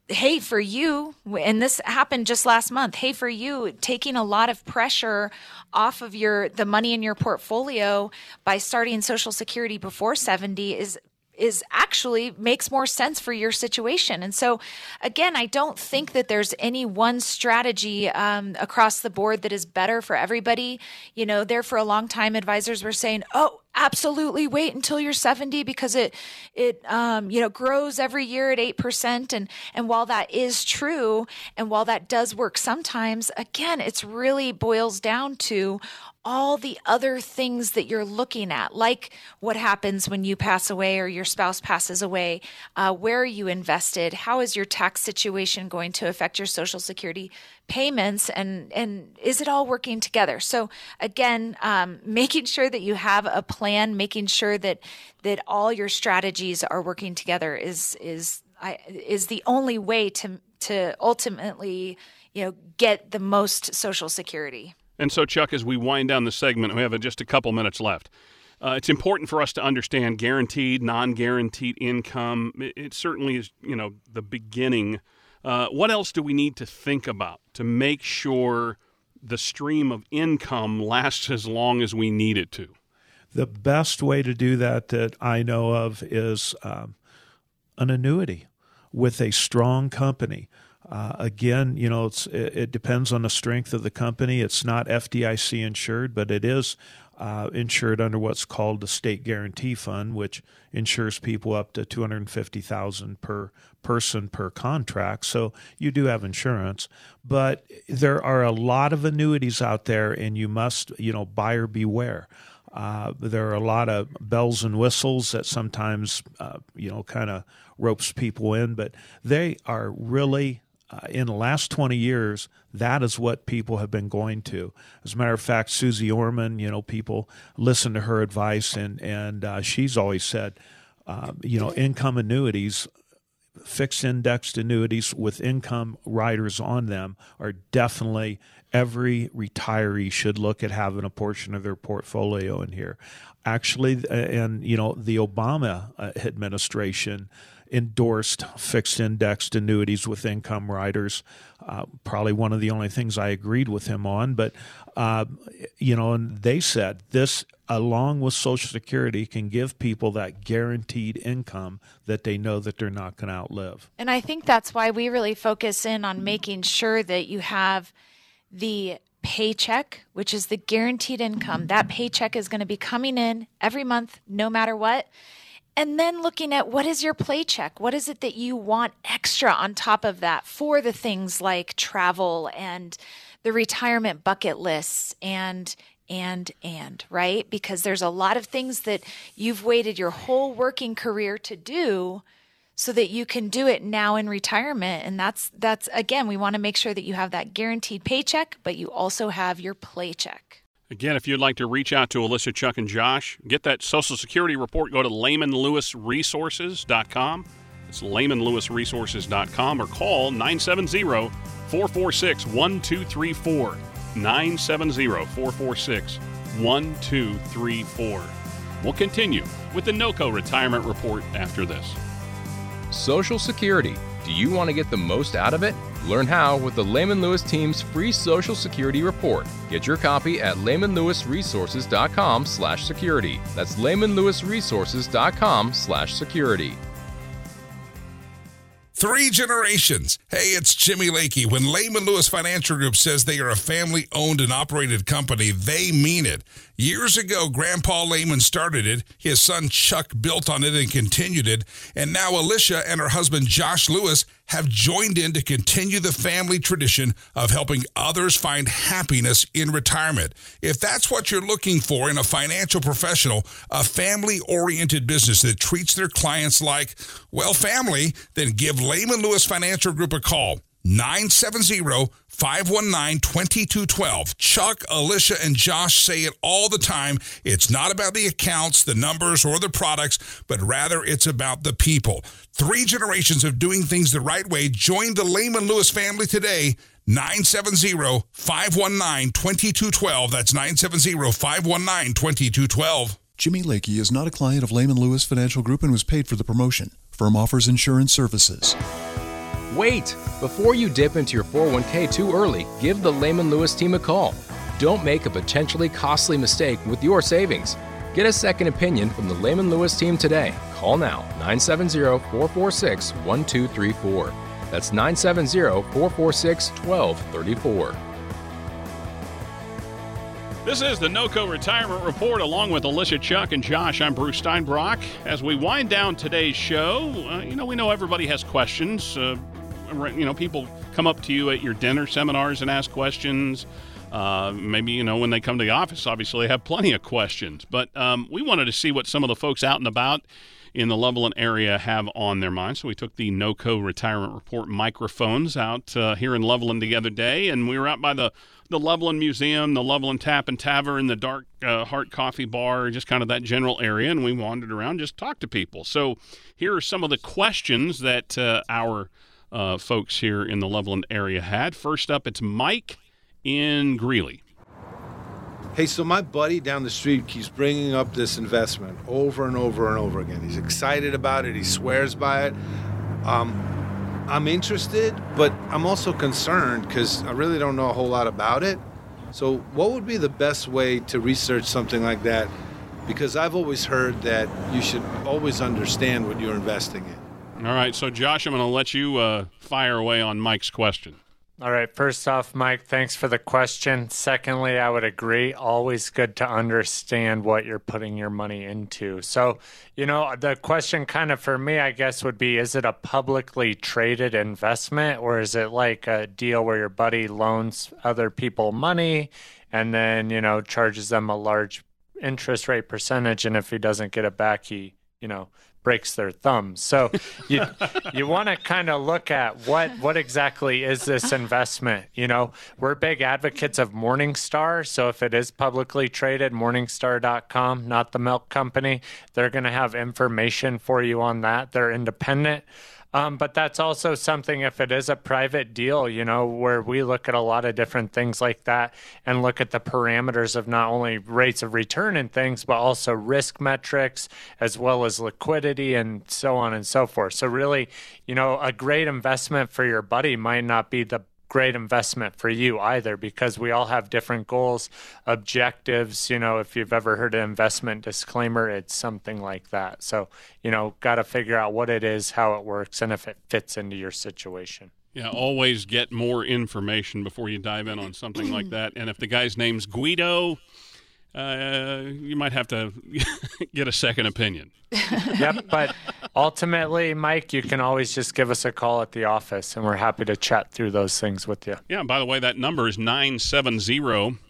hey for you and this happened just last month hey for you taking a lot of pressure off of your the money in your portfolio by starting social security before 70 is is actually makes more sense for your situation. And so, again, I don't think that there's any one strategy um, across the board that is better for everybody. You know, there for a long time, advisors were saying, "Oh, absolutely wait until you're 70 because it it um, you know grows every year at 8% and and while that is true and while that does work sometimes again it's really boils down to all the other things that you're looking at, like what happens when you pass away or your spouse passes away. Uh, where are you invested? How is your tax situation going to affect your Social Security payments? And and is it all working together? So again, um, making sure that you have a plan, making sure that that all your strategies are working together is is I, is the only way to to ultimately you know get the most Social Security. And so, Chuck, as we wind down the segment, we have just a couple minutes left. Uh, it's important for us to understand guaranteed, non-guaranteed income. It, it certainly is, you know, the beginning. Uh, what else do we need to think about to make sure the stream of income lasts as long as we need it to? The best way to do that that I know of is um, an annuity with a strong company. Uh, again, you know, it, it, depends on the strength of the company. It's not FDIC insured, but it is uh, insured under what's called the State Guarantee Fund, which insures people up to two hundred fifty thousand per person per contract. So you do have insurance, but there are a lot of annuities out there, and you must, you know, buyer beware. Uh, there are a lot of bells and whistles that sometimes, uh, you know, kind of ropes people in, but they are really uh, in the last 20 years, that is what people have been going to. As a matter of fact, Suze Orman, you know, people listen to her advice, and and uh, she's always said, uh, you know, income annuities, fixed indexed annuities with income riders on them are definitely every retiree should look at having a portion of their portfolio in here. Actually, and you know, the Obama uh, administration endorsed fixed indexed annuities with income riders. Uh, probably one of the only things I agreed with him on. But, uh, you know, and they said this, along with Social Security, can give people that guaranteed income that they know that they're not going to outlive. And I think that's why we really focus in on making sure that you have the paycheck, which is the guaranteed income. That paycheck is going to be coming in every month, no matter what and then looking at what is your play check? What is it that you want extra on top of that for the things like travel and the retirement bucket lists and and and right? Because there's a lot of things that you've waited your whole working career to do so that you can do it now in retirement. And that's that's again we want to make sure that you have that guaranteed paycheck but you also have your play check Again, if you'd like to reach out to Alyssa, Chuck, and Josh, get that Social Security report, go to lehmanlewisresources.com. It's lehmanlewisresources.com or call 970 446 1234. 970 446 1234. We'll continue with the NOCO Retirement Report after this. Social Security. Do you want to get the most out of it? Learn how with the Lehman Lewis team's free Social Security report. Get your copy at lehmanlewisresources.com/security. That's lehmanlewisresources.com/security. Three generations. Hey, it's Jimmy Lakey. When Lehman Lewis Financial Group says they are a family owned and operated company, they mean it. Years ago, Grandpa Lehman started it. His son Chuck built on it and continued it. And now Alicia and her husband Josh Lewis have joined in to continue the family tradition of helping others find happiness in retirement. If that's what you're looking for in a financial professional, a family oriented business that treats their clients like, well, family, then give Lehman Lewis Financial Group a call. 970 519 2212. Chuck, Alicia, and Josh say it all the time. It's not about the accounts, the numbers, or the products, but rather it's about the people. Three generations of doing things the right way. Join the Lehman Lewis family today. 970 519 2212. That's 970 519 2212. Jimmy Lakey is not a client of Lehman Lewis Financial Group and was paid for the promotion. Firm offers insurance services. Wait! Before you dip into your 401k too early, give the Lehman Lewis team a call. Don't make a potentially costly mistake with your savings. Get a second opinion from the Lehman Lewis team today. Call now 970 446 1234. That's 970 446 1234. This is the NOCO Retirement Report along with Alicia Chuck and Josh. I'm Bruce Steinbrock. As we wind down today's show, uh, you know, we know everybody has questions. Uh, you know, people come up to you at your dinner seminars and ask questions. Uh, maybe, you know, when they come to the office, obviously, they have plenty of questions. But um, we wanted to see what some of the folks out and about in the Loveland area have on their mind. So we took the NOCO Retirement Report microphones out uh, here in Loveland the other day, and we were out by the the Loveland Museum, the Loveland Tap and Tavern, the Dark uh, Heart Coffee Bar, just kind of that general area, and we wandered around, just talked to people. So here are some of the questions that uh, our uh, folks here in the Loveland area had. First up, it's Mike in Greeley. Hey, so my buddy down the street keeps bringing up this investment over and over and over again. He's excited about it. He swears by it. Um, I'm interested, but I'm also concerned because I really don't know a whole lot about it. So, what would be the best way to research something like that? Because I've always heard that you should always understand what you're investing in. All right, so Josh, I'm going to let you uh, fire away on Mike's question. All right. First off, Mike, thanks for the question. Secondly, I would agree. Always good to understand what you're putting your money into. So, you know, the question kind of for me, I guess, would be is it a publicly traded investment or is it like a deal where your buddy loans other people money and then, you know, charges them a large interest rate percentage? And if he doesn't get it back, he, you know, breaks their thumbs. So you you want to kind of look at what what exactly is this investment? You know, we're big advocates of Morningstar, so if it is publicly traded, morningstar.com, not the milk company, they're going to have information for you on that. They're independent. Um, but that's also something, if it is a private deal, you know, where we look at a lot of different things like that and look at the parameters of not only rates of return and things, but also risk metrics as well as liquidity and so on and so forth. So, really, you know, a great investment for your buddy might not be the great investment for you either because we all have different goals, objectives. You know, if you've ever heard an investment disclaimer, it's something like that. So, you know, got to figure out what it is, how it works, and if it fits into your situation. Yeah, always get more information before you dive in on something like that. And if the guy's name's Guido, uh, you might have to get a second opinion. yep, but ultimately, Mike, you can always just give us a call at the office, and we're happy to chat through those things with you. Yeah, by the way, that number is 970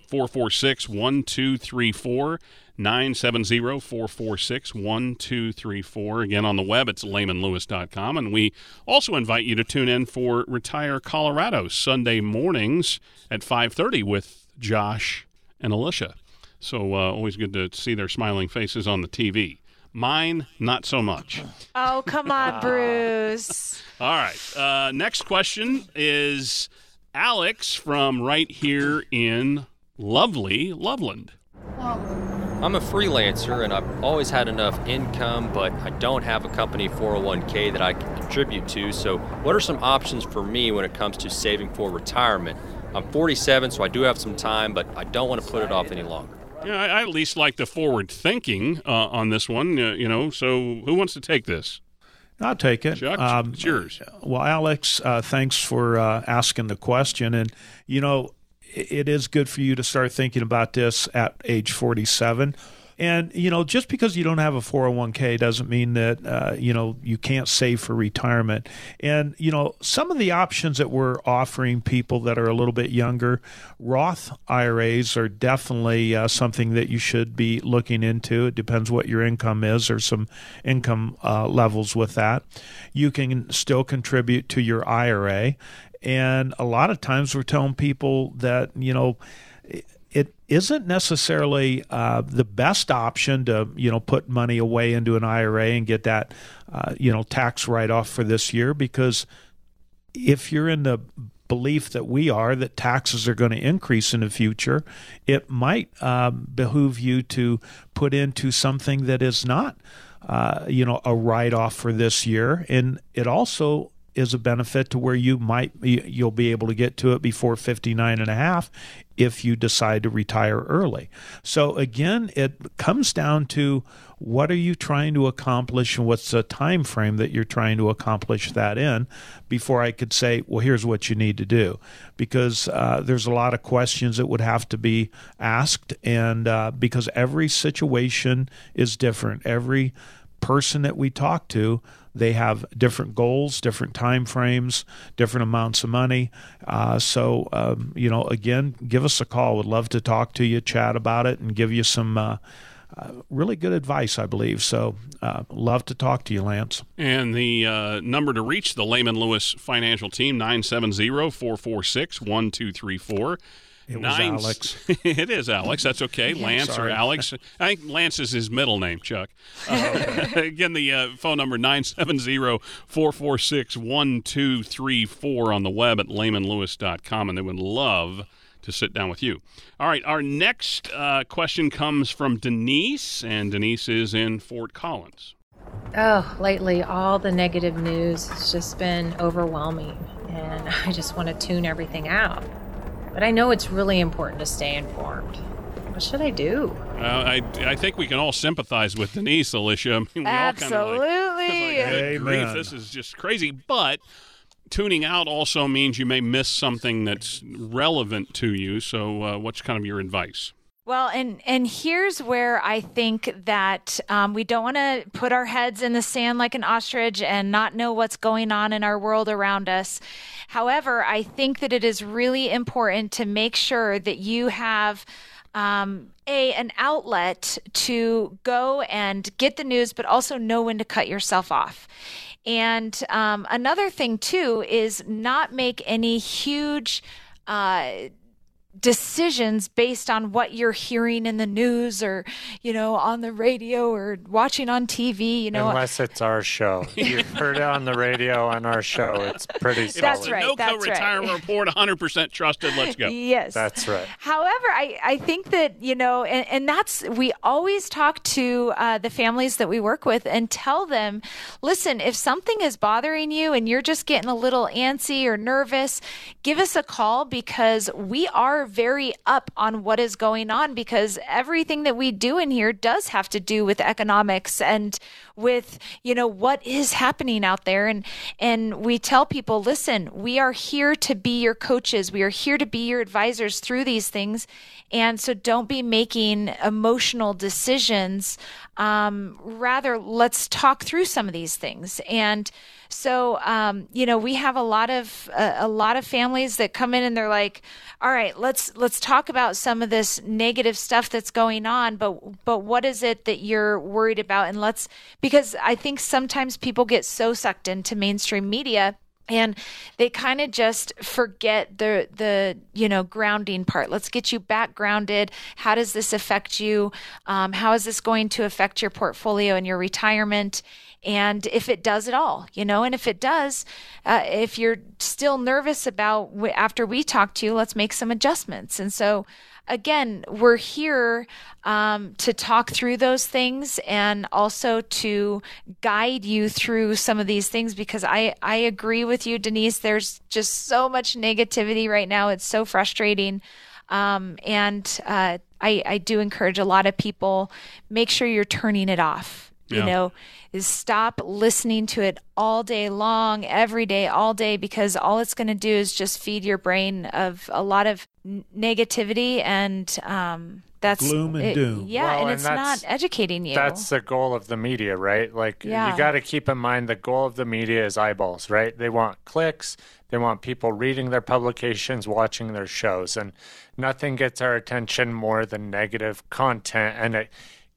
446 1234. 970 446 1234. Again, on the web, it's lehmanlewis.com. And we also invite you to tune in for Retire Colorado Sunday mornings at 5.30 with Josh and Alicia. So uh, always good to see their smiling faces on the TV. Mine, not so much. Oh, come on, Bruce. All right. Uh, next question is Alex from right here in lovely Loveland. I'm a freelancer and I've always had enough income, but I don't have a company 401k that I can contribute to. So, what are some options for me when it comes to saving for retirement? I'm 47, so I do have some time, but I don't want to put it off any longer. Yeah, I, I at least like the forward thinking uh, on this one. Uh, you know, so who wants to take this? I'll take it. Chuck, um, it's yours. Well, Alex, uh, thanks for uh, asking the question. And, you know, it is good for you to start thinking about this at age 47. And you know, just because you don't have a 401k doesn't mean that uh, you know you can't save for retirement. And you know, some of the options that we're offering people that are a little bit younger, Roth IRAs are definitely uh, something that you should be looking into. It depends what your income is, or some income uh, levels with that. You can still contribute to your IRA, and a lot of times we're telling people that you know it isn't necessarily uh, the best option to you know put money away into an IRA and get that uh, you know tax write off for this year because if you're in the belief that we are that taxes are going to increase in the future, it might um, behoove you to put into something that is not. Uh, you know, a write off for this year. And it also is a benefit to where you might you'll be able to get to it before 59 and a half if you decide to retire early. So again, it comes down to what are you trying to accomplish and what's the time frame that you're trying to accomplish that in before I could say, well, here's what you need to do. Because uh, there's a lot of questions that would have to be asked, and uh, because every situation is different, every person that we talk to they have different goals, different time frames, different amounts of money. Uh, so, um, you know, again, give us a call. Would love to talk to you, chat about it, and give you some uh, uh, really good advice, I believe. So, uh, love to talk to you, Lance. And the uh, number to reach the Lehman Lewis financial team, 970 446 1234. It was Nine, Alex. it is Alex. That's okay. Lance or Alex. I think Lance is his middle name, Chuck. Uh, again, the uh, phone number 970-446-1234 on the web at lehmanlewis.com, and they would love to sit down with you. All right, our next uh, question comes from Denise, and Denise is in Fort Collins. Oh, lately, all the negative news has just been overwhelming, and I just want to tune everything out. But I know it's really important to stay informed. What should I do? Uh, I I think we can all sympathize with Denise, Alicia. I mean, we Absolutely. All kind of like, like, grief, this is just crazy. But tuning out also means you may miss something that's relevant to you. So, uh, what's kind of your advice? Well, and and here's where I think that um, we don't want to put our heads in the sand like an ostrich and not know what's going on in our world around us. However, I think that it is really important to make sure that you have um, a an outlet to go and get the news, but also know when to cut yourself off. And um, another thing too is not make any huge. Uh, decisions based on what you're hearing in the news or you know on the radio or watching on TV you know? Unless it's our show. You've heard it on the radio on our show. It's pretty solid. that's right. no that's retirement right. report 100% trusted let's go. Yes. That's right. However I, I think that you know and, and that's we always talk to uh, the families that we work with and tell them listen if something is bothering you and you're just getting a little antsy or nervous give us a call because we are are very up on what is going on because everything that we do in here does have to do with economics and with you know what is happening out there. And and we tell people listen we are here to be your coaches. We are here to be your advisors through these things. And so don't be making emotional decisions. Um, rather let's talk through some of these things. And so, um, you know, we have a lot of uh, a lot of families that come in and they're like, "All right, let's let's talk about some of this negative stuff that's going on, but but what is it that you're worried about?" And let's because I think sometimes people get so sucked into mainstream media and they kind of just forget the the you know grounding part. Let's get you back grounded. How does this affect you? Um, how is this going to affect your portfolio and your retirement? And if it does at all, you know, and if it does, uh, if you're still nervous about after we talk to you, let's make some adjustments. And so, again, we're here um, to talk through those things and also to guide you through some of these things because I, I agree with you, Denise. There's just so much negativity right now. It's so frustrating. Um, and uh, I, I do encourage a lot of people make sure you're turning it off. Yeah. You know, is stop listening to it all day long, every day, all day, because all it's going to do is just feed your brain of a lot of negativity and, um, That's gloom and it- doom. Yeah, Well, and and it's that's- not educating you. That's the goal of the media, right? Like Yeah. you got to keep in mind the goal of the media is eyeballs, right? They want clicks, they want people reading their publications, watching their shows, and nothing gets our attention more than negative content and it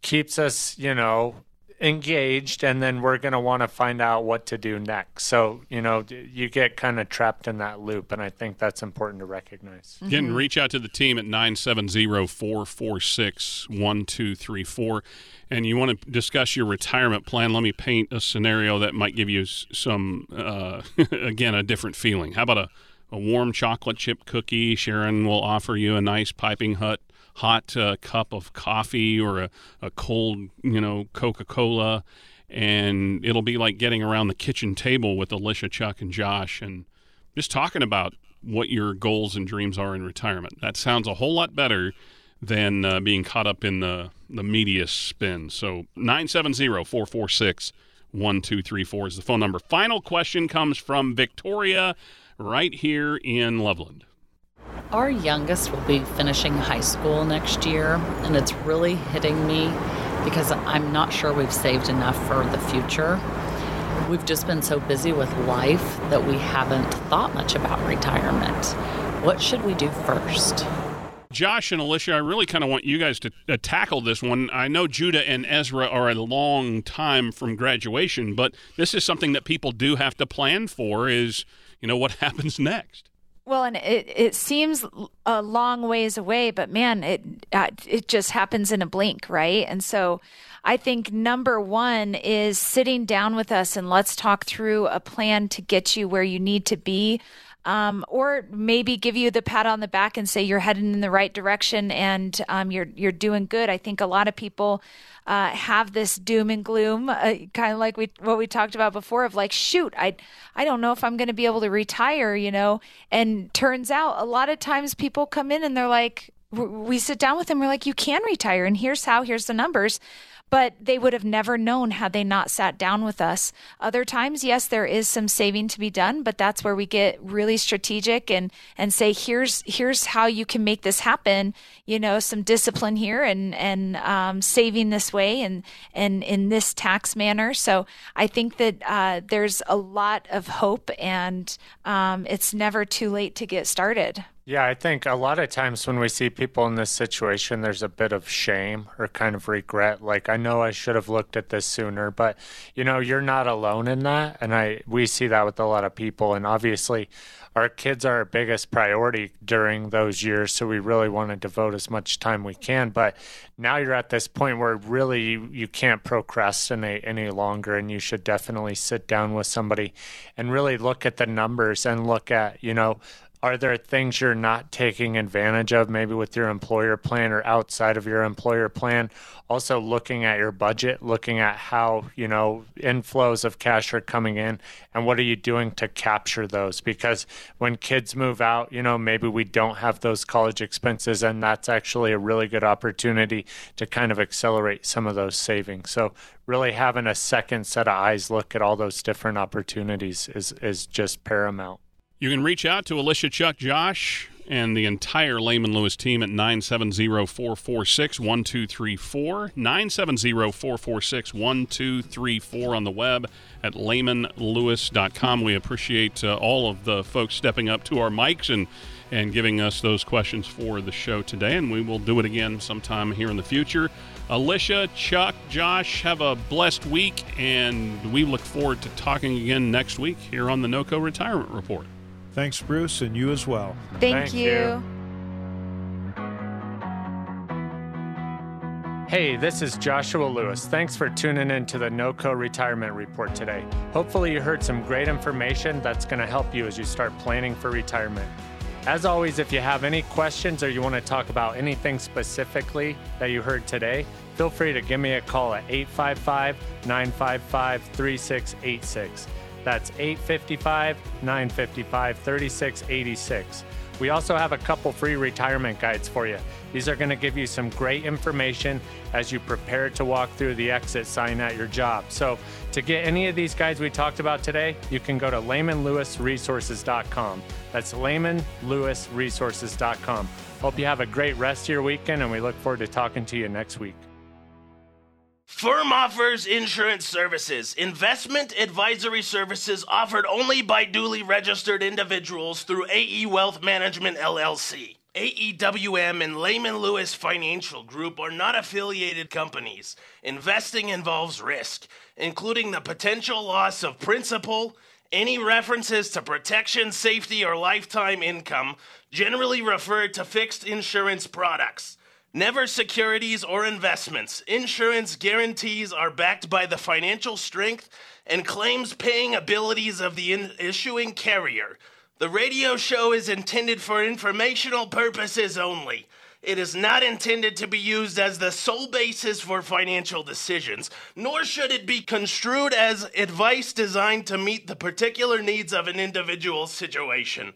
keeps us, you know, engaged and then we're going to want to find out what to do next. So, you know, you get kind of trapped in that loop and I think that's important to recognize. Again, reach out to the team at 970 446 1234. And you want to discuss your retirement plan. Let me paint a scenario that might give you some, uh, again, a different feeling. How about a, a warm chocolate chip cookie? Sharon will offer you a nice piping hot, hot uh, cup of coffee or a, a cold, you know, Coca Cola. And it'll be like getting around the kitchen table with Alicia, Chuck, and Josh and just talking about what your goals and dreams are in retirement. That sounds a whole lot better than uh, being caught up in the, the media spin. So 970 446 1234 is the phone number. Final question comes from Victoria right here in Loveland. Our youngest will be finishing high school next year, and it's really hitting me because I'm not sure we've saved enough for the future. We've just been so busy with life that we haven't thought much about retirement. What should we do first? Josh and Alicia, I really kind of want you guys to uh, tackle this one. I know Judah and Ezra are a long time from graduation, but this is something that people do have to plan for is, you know, what happens next. Well, and it, it seems a long ways away, but man, it uh, it just happens in a blink, right? And so, I think number one is sitting down with us and let's talk through a plan to get you where you need to be. Um, or maybe give you the pat on the back and say you're heading in the right direction and um, you're you're doing good. I think a lot of people uh, have this doom and gloom, uh, kind of like we what we talked about before of like, shoot, I I don't know if I'm going to be able to retire, you know. And turns out a lot of times people come in and they're like, we sit down with them, we're like, you can retire, and here's how, here's the numbers. But they would have never known had they not sat down with us. Other times, yes, there is some saving to be done, but that's where we get really strategic and and say, here's here's how you can make this happen. You know, some discipline here and and um, saving this way and and in this tax manner. So I think that uh, there's a lot of hope, and um, it's never too late to get started. Yeah, I think a lot of times when we see people in this situation, there's a bit of shame or kind of regret. Like, I know I should have looked at this sooner, but you know, you're not alone in that. And I, we see that with a lot of people. And obviously, our kids are our biggest priority during those years. So we really want to devote as much time we can. But now you're at this point where really you, you can't procrastinate any longer. And you should definitely sit down with somebody and really look at the numbers and look at, you know, are there things you're not taking advantage of maybe with your employer plan or outside of your employer plan? Also looking at your budget looking at how you know inflows of cash are coming in and what are you doing to capture those? Because when kids move out you know maybe we don't have those college expenses and that's actually a really good opportunity to kind of accelerate some of those savings. So really having a second set of eyes look at all those different opportunities is is just paramount You can reach out to Alicia, Chuck, Josh, and the entire Lehman Lewis team at 970 446 1234. 970 446 1234 on the web at lehmanlewis.com. We appreciate uh, all of the folks stepping up to our mics and, and giving us those questions for the show today, and we will do it again sometime here in the future. Alicia, Chuck, Josh, have a blessed week, and we look forward to talking again next week here on the NOCO Retirement Report. Thanks, Bruce, and you as well. Thank, Thank you. you. Hey, this is Joshua Lewis. Thanks for tuning in to the NOCO Retirement Report today. Hopefully, you heard some great information that's going to help you as you start planning for retirement. As always, if you have any questions or you want to talk about anything specifically that you heard today, feel free to give me a call at 855 955 3686. That's 855 955 3686. We also have a couple free retirement guides for you. These are going to give you some great information as you prepare to walk through the exit sign at your job. So, to get any of these guides we talked about today, you can go to lehmanlewisresources.com. That's lehmanlewisresources.com. Hope you have a great rest of your weekend, and we look forward to talking to you next week. Firm offers insurance services, investment advisory services offered only by duly registered individuals through AE Wealth Management LLC. AEWM and Lehman Lewis Financial Group are not affiliated companies. Investing involves risk, including the potential loss of principal. Any references to protection, safety, or lifetime income generally refer to fixed insurance products. Never securities or investments. Insurance guarantees are backed by the financial strength and claims paying abilities of the in- issuing carrier. The radio show is intended for informational purposes only. It is not intended to be used as the sole basis for financial decisions, nor should it be construed as advice designed to meet the particular needs of an individual situation.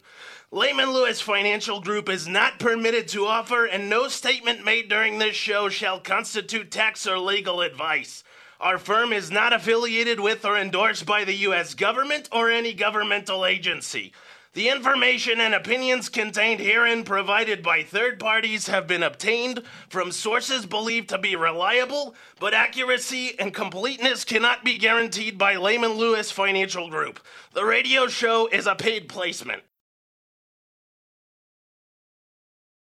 Lehman Lewis Financial Group is not permitted to offer, and no statement made during this show shall constitute tax or legal advice. Our firm is not affiliated with or endorsed by the U.S. government or any governmental agency. The information and opinions contained herein provided by third parties have been obtained from sources believed to be reliable, but accuracy and completeness cannot be guaranteed by Lehman Lewis Financial Group. The radio show is a paid placement.